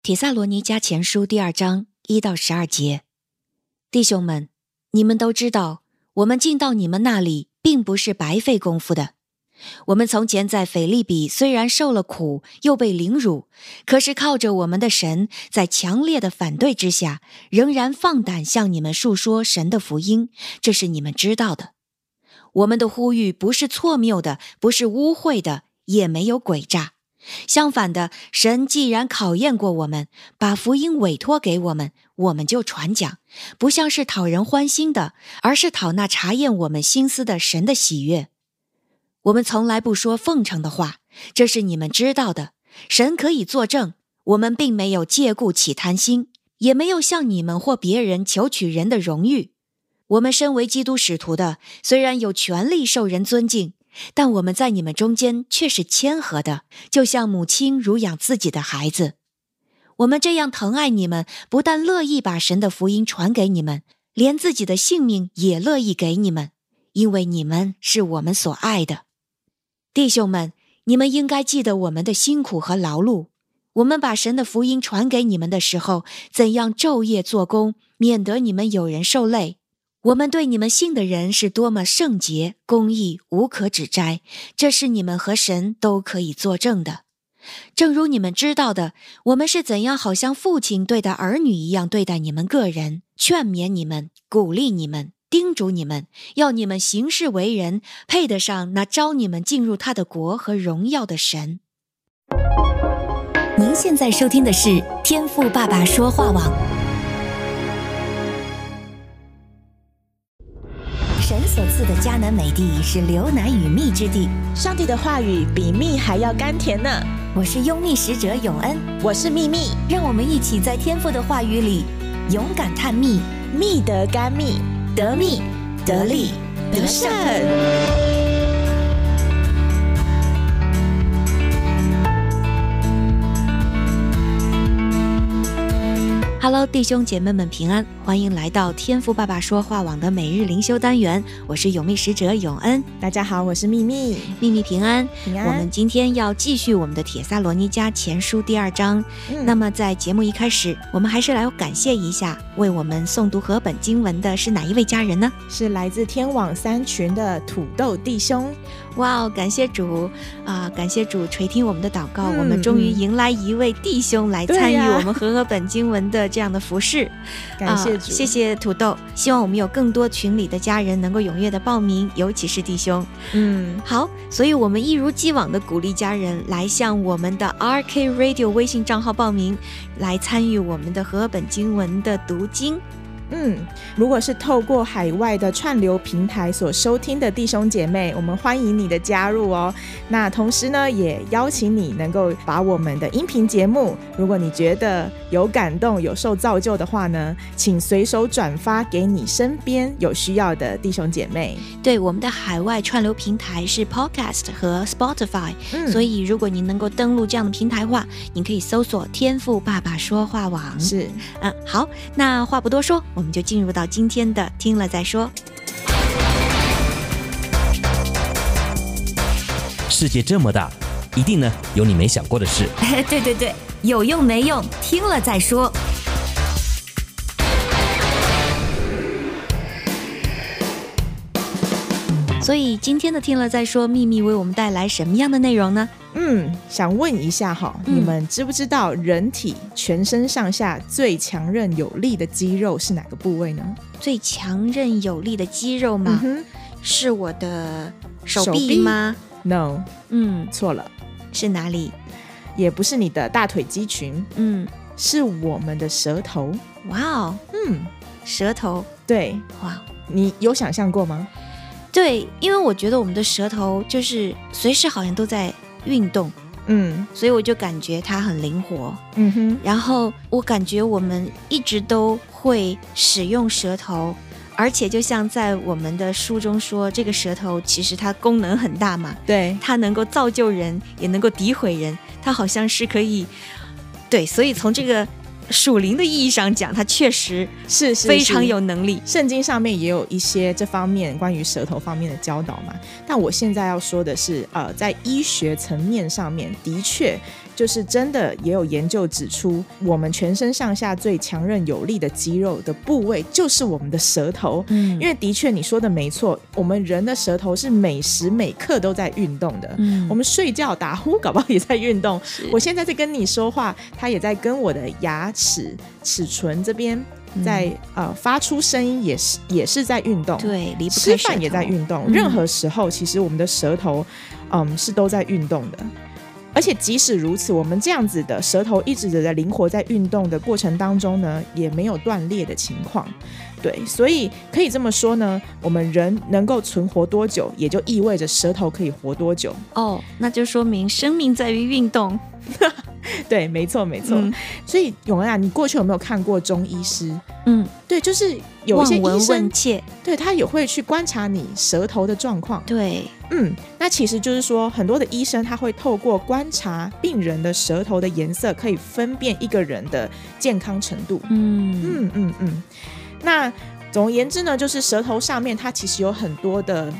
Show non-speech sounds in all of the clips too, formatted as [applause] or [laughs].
帖撒罗尼迦前书第二章一到十二节，弟兄们，你们都知道，我们进到你们那里，并不是白费功夫的。我们从前在腓利比虽然受了苦，又被凌辱，可是靠着我们的神，在强烈的反对之下，仍然放胆向你们述说神的福音。这是你们知道的。我们的呼吁不是错谬的，不是污秽的，也没有诡诈。相反的，神既然考验过我们，把福音委托给我们，我们就传讲，不像是讨人欢心的，而是讨那查验我们心思的神的喜悦。我们从来不说奉承的话，这是你们知道的。神可以作证，我们并没有借故起贪心，也没有向你们或别人求取人的荣誉。我们身为基督使徒的，虽然有权利受人尊敬，但我们在你们中间却是谦和的，就像母亲乳养自己的孩子。我们这样疼爱你们，不但乐意把神的福音传给你们，连自己的性命也乐意给你们，因为你们是我们所爱的。弟兄们，你们应该记得我们的辛苦和劳碌。我们把神的福音传给你们的时候，怎样昼夜做工，免得你们有人受累。我们对你们信的人是多么圣洁、公义、无可指摘，这是你们和神都可以作证的。正如你们知道的，我们是怎样好像父亲对待儿女一样对待你们个人，劝勉你们，鼓励你们。叮嘱你们，要你们行事为人配得上那招你们进入他的国和荣耀的神。您现在收听的是天赋爸爸说话网。所赐的迦南美地是流奶与蜜之地，上帝的话语比蜜还要甘甜呢。我是拥蜜使者永恩，我是蜜蜜，让我们一起在天父的话语里勇敢探蜜，蜜得甘蜜。得蜜，得利，得胜。Hello，弟兄姐妹们平安，欢迎来到天赋爸爸说话网的每日灵修单元。我是永密使者永恩，大家好，我是秘密，秘密平安，平安。我们今天要继续我们的铁萨罗尼迦前书第二章。嗯、那么在节目一开始，我们还是来感谢一下为我们诵读和本经文的是哪一位家人呢？是来自天网三群的土豆弟兄。哇哦，感谢主啊！感谢主垂听我们的祷告，嗯、我们终于迎来一位弟兄来参与我们和合本经文的这样的服事。[laughs] 感谢主，谢谢土豆。希望我们有更多群里的家人能够踊跃的报名，尤其是弟兄。嗯，好，所以我们一如既往的鼓励家人来向我们的 RK Radio 微信账号报名，来参与我们的和合本经文的读经。嗯，如果是透过海外的串流平台所收听的弟兄姐妹，我们欢迎你的加入哦。那同时呢，也邀请你能够把我们的音频节目，如果你觉得有感动、有受造就的话呢，请随手转发给你身边有需要的弟兄姐妹。对，我们的海外串流平台是 Podcast 和 Spotify，嗯，所以如果您能够登录这样的平台的话，您可以搜索“天赋爸爸说话网”。是，嗯，好，那话不多说。我们就进入到今天的听了再说。世界这么大，一定呢有你没想过的事。[laughs] 对对对，有用没用，听了再说。所以今天的听了再说，秘密为我们带来什么样的内容呢？嗯，想问一下哈，嗯、你们知不知道人体全身上下最强韧有力的肌肉是哪个部位呢？最强韧有力的肌肉吗？嗯、是我的手臂吗手臂？No，嗯，错了，是哪里？也不是你的大腿肌群，嗯，是我们的舌头。哇哦，嗯，舌头，对，哇，你有想象过吗？对，因为我觉得我们的舌头就是随时好像都在运动，嗯，所以我就感觉它很灵活，嗯哼。然后我感觉我们一直都会使用舌头，而且就像在我们的书中说，这个舌头其实它功能很大嘛，对，它能够造就人，也能够诋毁人，它好像是可以，对，所以从这个。属灵的意义上讲，它确实是非常有能力。圣经上面也有一些这方面关于舌头方面的教导嘛。但我现在要说的是，呃，在医学层面上面，的确就是真的也有研究指出，我们全身上下最强韧有力的肌肉的部位就是我们的舌头。嗯，因为的确你说的没错，我们人的舌头是每时每刻都在运动的。嗯，我们睡觉打呼，搞不好也在运动。我现在在跟你说话，它也在跟我的牙齿、齿唇这边在、嗯、呃发出声音，也是也是在运动。对，离不开吃饭也在运动。嗯、任何时候，其实我们的舌头，嗯，是都在运动的。而且即使如此，我们这样子的舌头一直在灵活在运动的过程当中呢，也没有断裂的情况。对，所以可以这么说呢，我们人能够存活多久，也就意味着舌头可以活多久。哦，那就说明生命在于运动。[laughs] [laughs] [laughs] [laughs] 对，没错，没错。嗯、所以永恩啊，你过去有没有看过中医师？嗯，对，就是有一些医生，对他也会去观察你舌头的状况。对，嗯，那其实就是说，很多的医生他会透过观察病人的舌头的颜色，可以分辨一个人的健康程度。嗯嗯嗯嗯。那总而言之呢，就是舌头上面它其实有很多的。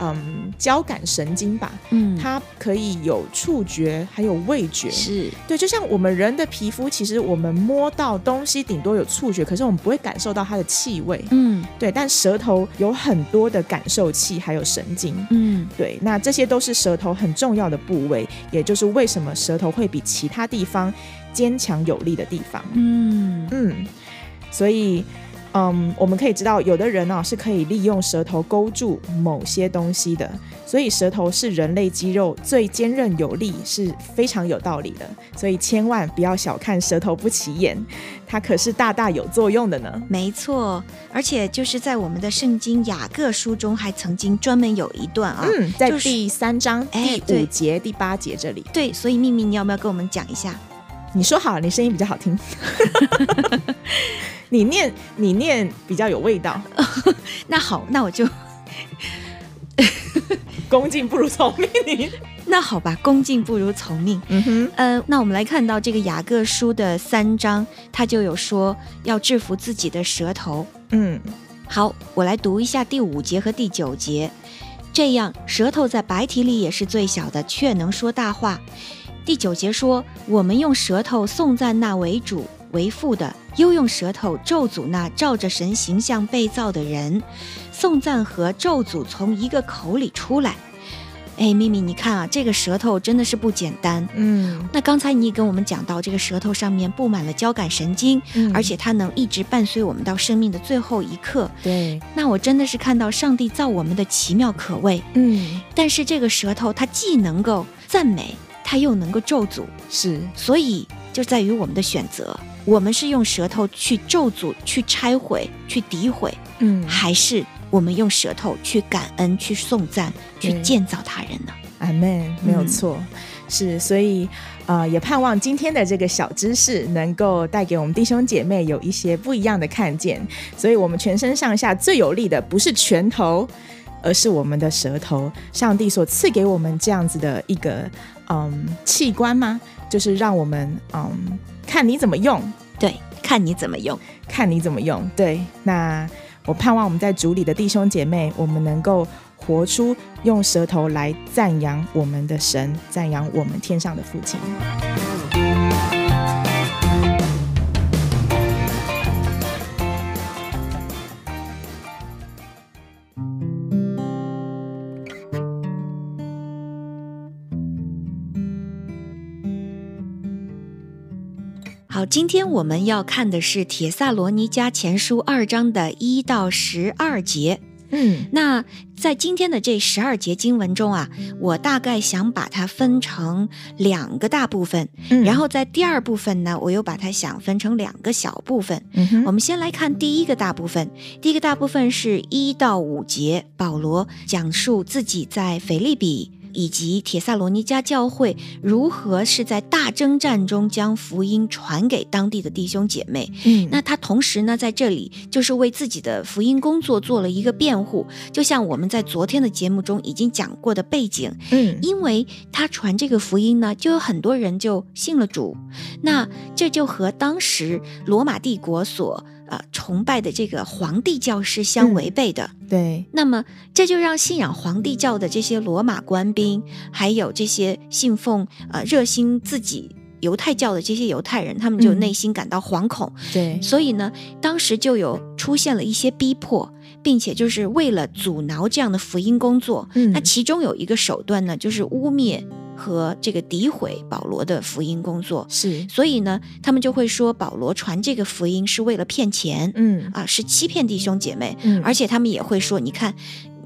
嗯，交感神经吧，嗯，它可以有触觉，还有味觉，是。对，就像我们人的皮肤，其实我们摸到东西顶多有触觉，可是我们不会感受到它的气味，嗯，对，但舌头有很多的感受器，还有神经，嗯，对，那这些都是舌头很重要的部位，也就是为什么舌头会比其他地方坚强有力的地方，嗯。嗯，所以。嗯，我们可以知道，有的人呢、啊、是可以利用舌头勾住某些东西的，所以舌头是人类肌肉最坚韧有力，是非常有道理的。所以千万不要小看舌头不起眼，它可是大大有作用的呢。没错，而且就是在我们的圣经雅各书中，还曾经专门有一段啊，嗯，在第三章第五节、第八节这里。对，所以秘密，你要不要跟我们讲一下？你说好，你声音比较好听。[laughs] 你念，你念比较有味道。[laughs] 那好，那我就 [laughs] 恭敬不如从命。那好吧，恭敬不如从命。嗯哼，呃，那我们来看到这个雅各书的三章，他就有说要制服自己的舌头。嗯，好，我来读一下第五节和第九节。这样，舌头在白体里也是最小的，却能说大话。第九节说，我们用舌头颂赞那为主为父的。又用舌头咒诅那照着神形象被造的人，颂赞和咒诅从一个口里出来。哎，咪咪，你看啊，这个舌头真的是不简单。嗯，那刚才你也跟我们讲到，这个舌头上面布满了交感神经，嗯，而且它能一直伴随我们到生命的最后一刻。对，那我真的是看到上帝造我们的奇妙可畏。嗯，但是这个舌头它既能够赞美，它又能够咒诅，是，所以就在于我们的选择。我们是用舌头去咒诅、去拆毁、去诋毁，嗯，还是我们用舌头去感恩、去颂赞、去建造他人呢？阿门，没有错，嗯、是，所以啊、呃，也盼望今天的这个小知识能够带给我们弟兄姐妹有一些不一样的看见。所以，我们全身上下最有力的不是拳头，而是我们的舌头。上帝所赐给我们这样子的一个嗯器官吗？就是让我们嗯。看你怎么用，对，看你怎么用，看你怎么用，对。那我盼望我们在主里的弟兄姐妹，我们能够活出用舌头来赞扬我们的神，赞扬我们天上的父亲。今天我们要看的是《铁萨罗尼迦前书》二章的一到十二节。嗯，那在今天的这十二节经文中啊，我大概想把它分成两个大部分，嗯，然后在第二部分呢，我又把它想分成两个小部分。嗯，我们先来看第一个大部分，第一个大部分是一到五节，保罗讲述自己在腓利比。以及铁萨罗尼迦教会如何是在大征战中将福音传给当地的弟兄姐妹？嗯，那他同时呢，在这里就是为自己的福音工作做了一个辩护，就像我们在昨天的节目中已经讲过的背景。嗯，因为他传这个福音呢，就有很多人就信了主，那这就和当时罗马帝国所。呃，崇拜的这个皇帝教是相违背的。嗯，对。那么这就让信仰皇帝教的这些罗马官兵，还有这些信奉呃热心自己犹太教的这些犹太人，他们就内心感到惶恐。嗯、对，所以呢，当时就有出现了一些逼迫，并且就是为了阻挠这样的福音工作。嗯，那其中有一个手段呢，就是污蔑和这个诋毁保罗的福音工作。是，所以呢，他们就会说保罗传这个福音是为了骗钱。嗯啊，是欺骗弟兄姐妹。嗯，而且他们也会说，你看，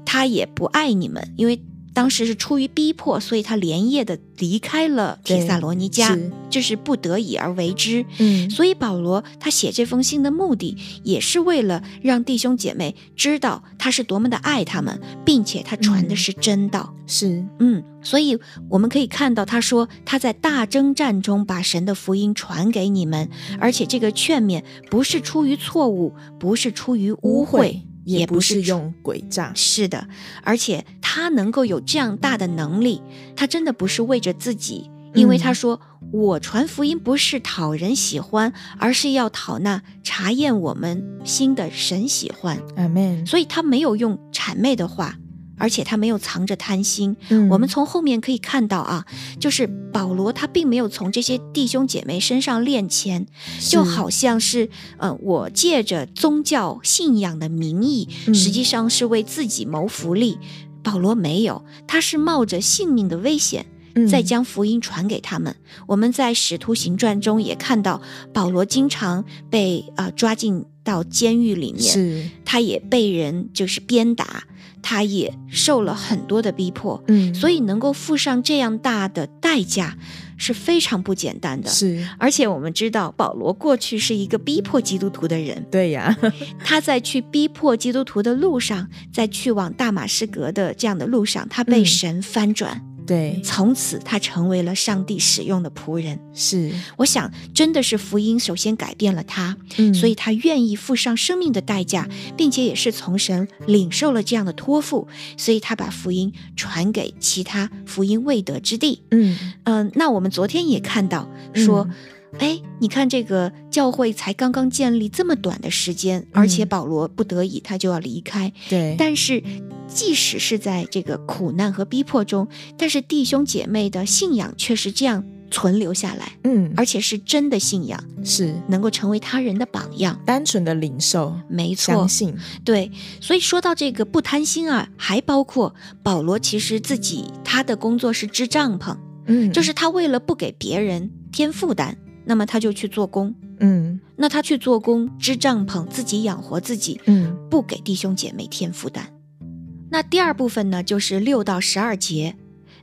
他也不爱你们，因为。当时是出于逼迫，所以他连夜的离开了帖萨罗尼迦，这是不得已而为之。嗯，所以保罗他写这封信的目的，也是为了让弟兄姐妹知道他是多么的爱他们，并且他传的是真道。嗯、是，嗯，所以我们可以看到，他说他在大征战中把神的福音传给你们，而且这个劝勉不是出于错误，不是出于污秽。也不是用诡诈，是的，而且他能够有这样大的能力，他真的不是为着自己，因为他说：“嗯、我传福音不是讨人喜欢，而是要讨那查验我们心的神喜欢。”阿门。所以他没有用谄媚的话。而且他没有藏着贪心，嗯，我们从后面可以看到啊，就是保罗他并没有从这些弟兄姐妹身上练钱，就好像是呃，我借着宗教信仰的名义，嗯，实际上是为自己谋福利。保罗没有，他是冒着性命的危险，在将福音传给他们。嗯，我们在使徒行传中也看到，保罗经常被呃抓进到监狱里面，是，他也被人就是鞭打。他也受了很多的逼迫，嗯，所以能够付上这样大的代价是非常不简单的。是，而且我们知道保罗过去是一个逼迫基督徒的人，对呀，[laughs] [laughs] 他在去逼迫基督徒的路上，在去往大马士革的这样的路上，他被神翻转。嗯对，从此他成为了上帝使用的仆人。是，我想真的是福音首先改变了他，嗯，所以他愿意付上生命的代价，并且也是从神领受了这样的托付，所以他把福音传给其他福音未得之地。嗯。嗯、呃，那我们昨天也看到说，哎、嗯，你看这个教会才刚刚建立这么短的时间，而且保罗不得已他就要离开，对，但是。即使是在这个苦难和逼迫中，但是弟兄姐妹的信仰却是这样存留下来，嗯，而且是真的信仰，是。能够成为他人的榜样，单纯的领受，没错，相信，对。所以说到这个不贪心啊，还包括保罗其实自己他的工作是支帐篷，嗯，就是他为了不给别人添负担，那么他就去做工，嗯，那他去做工支帐篷，自己养活自己，嗯，不给弟兄姐妹添负担。那第二部分呢，就是六到十二节。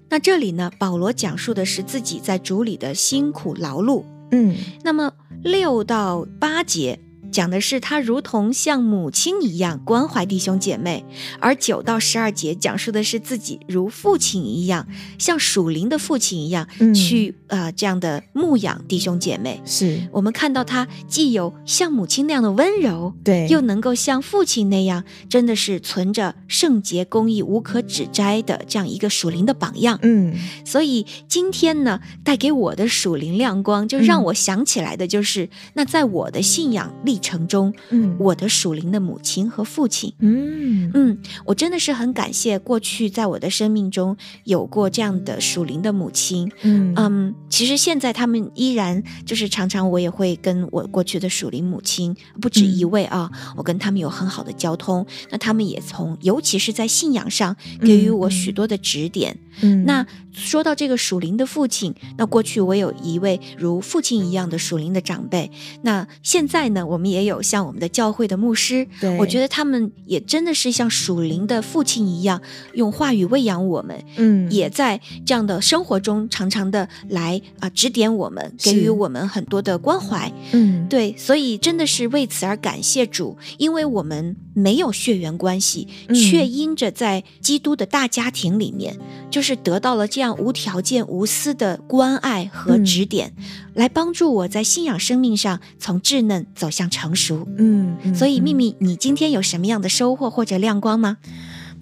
那这里呢，保罗讲述的是自己在主里的辛苦劳碌。嗯，那么六到八节。讲的是他如同像母亲一样关怀弟兄姐妹，而九到十二节讲述的是自己如父亲一样，像属灵的父亲一样、嗯、去呃这样的牧养弟兄姐妹。是我们看到他既有像母亲那样的温柔，对，又能够像父亲那样，真的是存着圣洁公义无可指摘的这样一个属灵的榜样。嗯，所以今天呢，带给我的属灵亮光，就让我想起来的就是，嗯、那在我的信仰历程中，嗯，我的属灵的母亲和父亲，嗯。嗯，我真的是很感谢过去在我的生命中有过这样的属灵的母亲，嗯。嗯，其实现在他们依然就是常常我也会跟我过去的属灵母亲不止一位啊，嗯、我跟他们有很好的交通，那他们也从尤其是在信仰上给予我许多的指点，嗯，那说到这个属灵的父亲，那过去我有一位如父亲一样的属灵的长辈，那现在呢，我们。也有像我们的教会的牧师，对，我觉得他们也真的是像属灵的父亲一样，用话语喂养我们，嗯，也在这样的生活中常常的来啊、呃、指点我们，给予我们很多的关怀，嗯，对，所以真的是为此而感谢主，因为我们没有血缘关系，却因着在基督的大家庭里面，嗯、就是得到了这样无条件、无私的关爱和指点，嗯、来帮助我在信仰生命上从稚嫩走向成。成熟，嗯，嗯，所以秘密，你今天有什么样的收获或者亮光吗？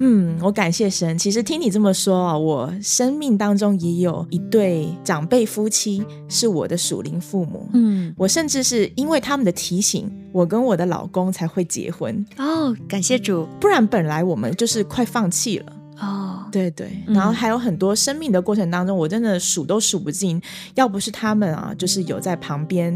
嗯，我感谢神。其实听你这么说啊，我生命当中也有一对长辈夫妻是我的属灵父母。嗯，我甚至是因为他们的提醒，我跟我的老公才会结婚。哦，感谢主，不然本来我们就是快放弃了。哦，对对，嗯然后还有很多生命的过程当中，我真的数都数不尽。要不是他们啊，就是有在旁边，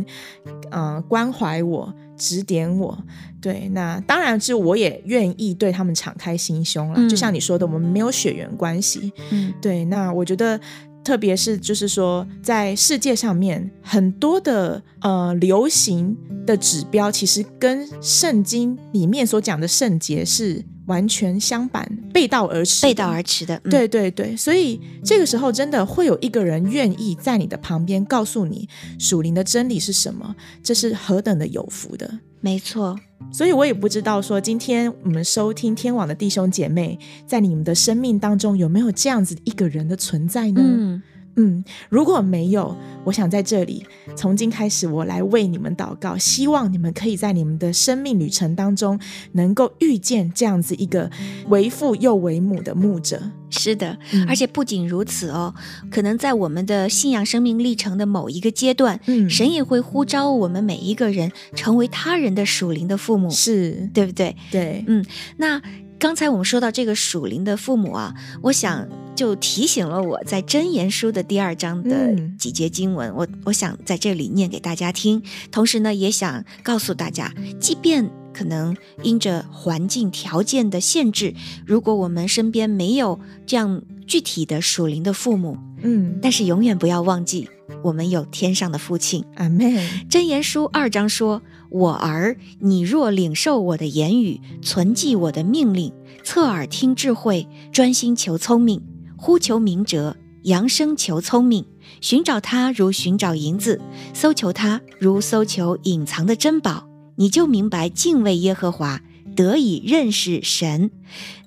嗯、呃，关怀我、指点我。对，那当然是我也愿意对他们敞开心胸了。嗯就像你说的，我们没有血缘关系。嗯对，那我觉得。特别是就是说，在世界上面很多的呃流行的指标，其实跟圣经里面所讲的圣洁是完全相反、背道而驰。背道而驰的。嗯、对对对，所以这个时候真的会有一个人愿意在你的旁边告诉你属灵的真理是什么，这是何等的有福的。没错。所以我也不知道说，今天我们收听天网的弟兄姐妹，在你们的生命当中有没有这样子一个人的存在呢？嗯，如果没有，我想在这里从今开始，我来为你们祷告，希望你们可以在你们的生命旅程当中，能够遇见这样子一个为父又为母的牧者。是的，嗯而且不仅如此哦，可能在我们的信仰生命历程的某一个阶段，嗯神也会呼召我们每一个人成为他人的属灵的父母，是对不对？对，嗯，那刚才我们说到这个属灵的父母啊，我想就提醒了我在真言书的第二章的嗯几节经文，我我想在这里念给大家听，同时呢，也想告诉大家，即便可能因着环境条件的限制，如果我们身边没有这样具体的属灵的父母，嗯，但是永远不要忘记，我们有天上的父亲。阿门。箴言书二章说：“我儿，你若领受我的言语，存记我的命令，侧耳听智慧，专心求聪明，呼求明哲，扬声求聪明，寻找他如寻找银子，搜求他如搜求隐藏的珍宝，你就明白敬畏耶和华，得以认识神。”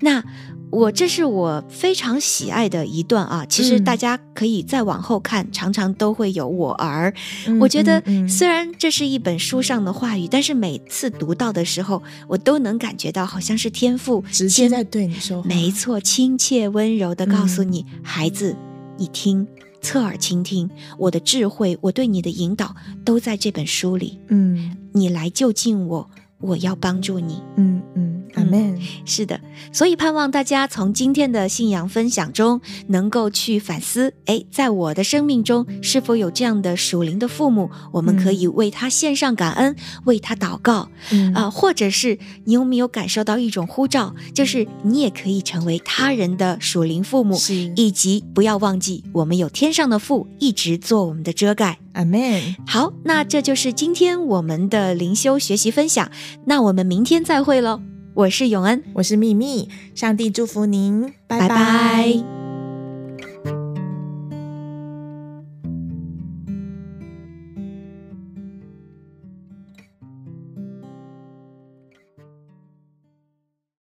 那我这是我非常喜爱的一段啊，其实嗯大家可以再往后看，常常都会有我儿。嗯我觉得虽然这是一本书上的话语，但是每次读到的时候，我都能感觉到好像是天赋直接在对你说话，没错，亲切温柔的告诉嗯你，孩子，你听，侧耳倾听，我的智慧，我对你的引导都在这本书里。嗯你来就近我，我要帮助你。嗯嗯，阿门。是的，所以盼望大家从今天的信仰分享中，能够去反思：诶，在我的生命中是否有这样的属灵的父母？我们可以为他献上感恩，为他祷告。嗯啊、或者是你有没有感受到一种呼召，就是你也可以成为他人的属灵父母，以及不要忘记，我们有天上的父一直做我们的遮盖。阿门。好，那这就是今天我们的灵修学习分享，那我们明天再会喽。我是永恩，我是秘密，上帝祝福您，拜拜。拜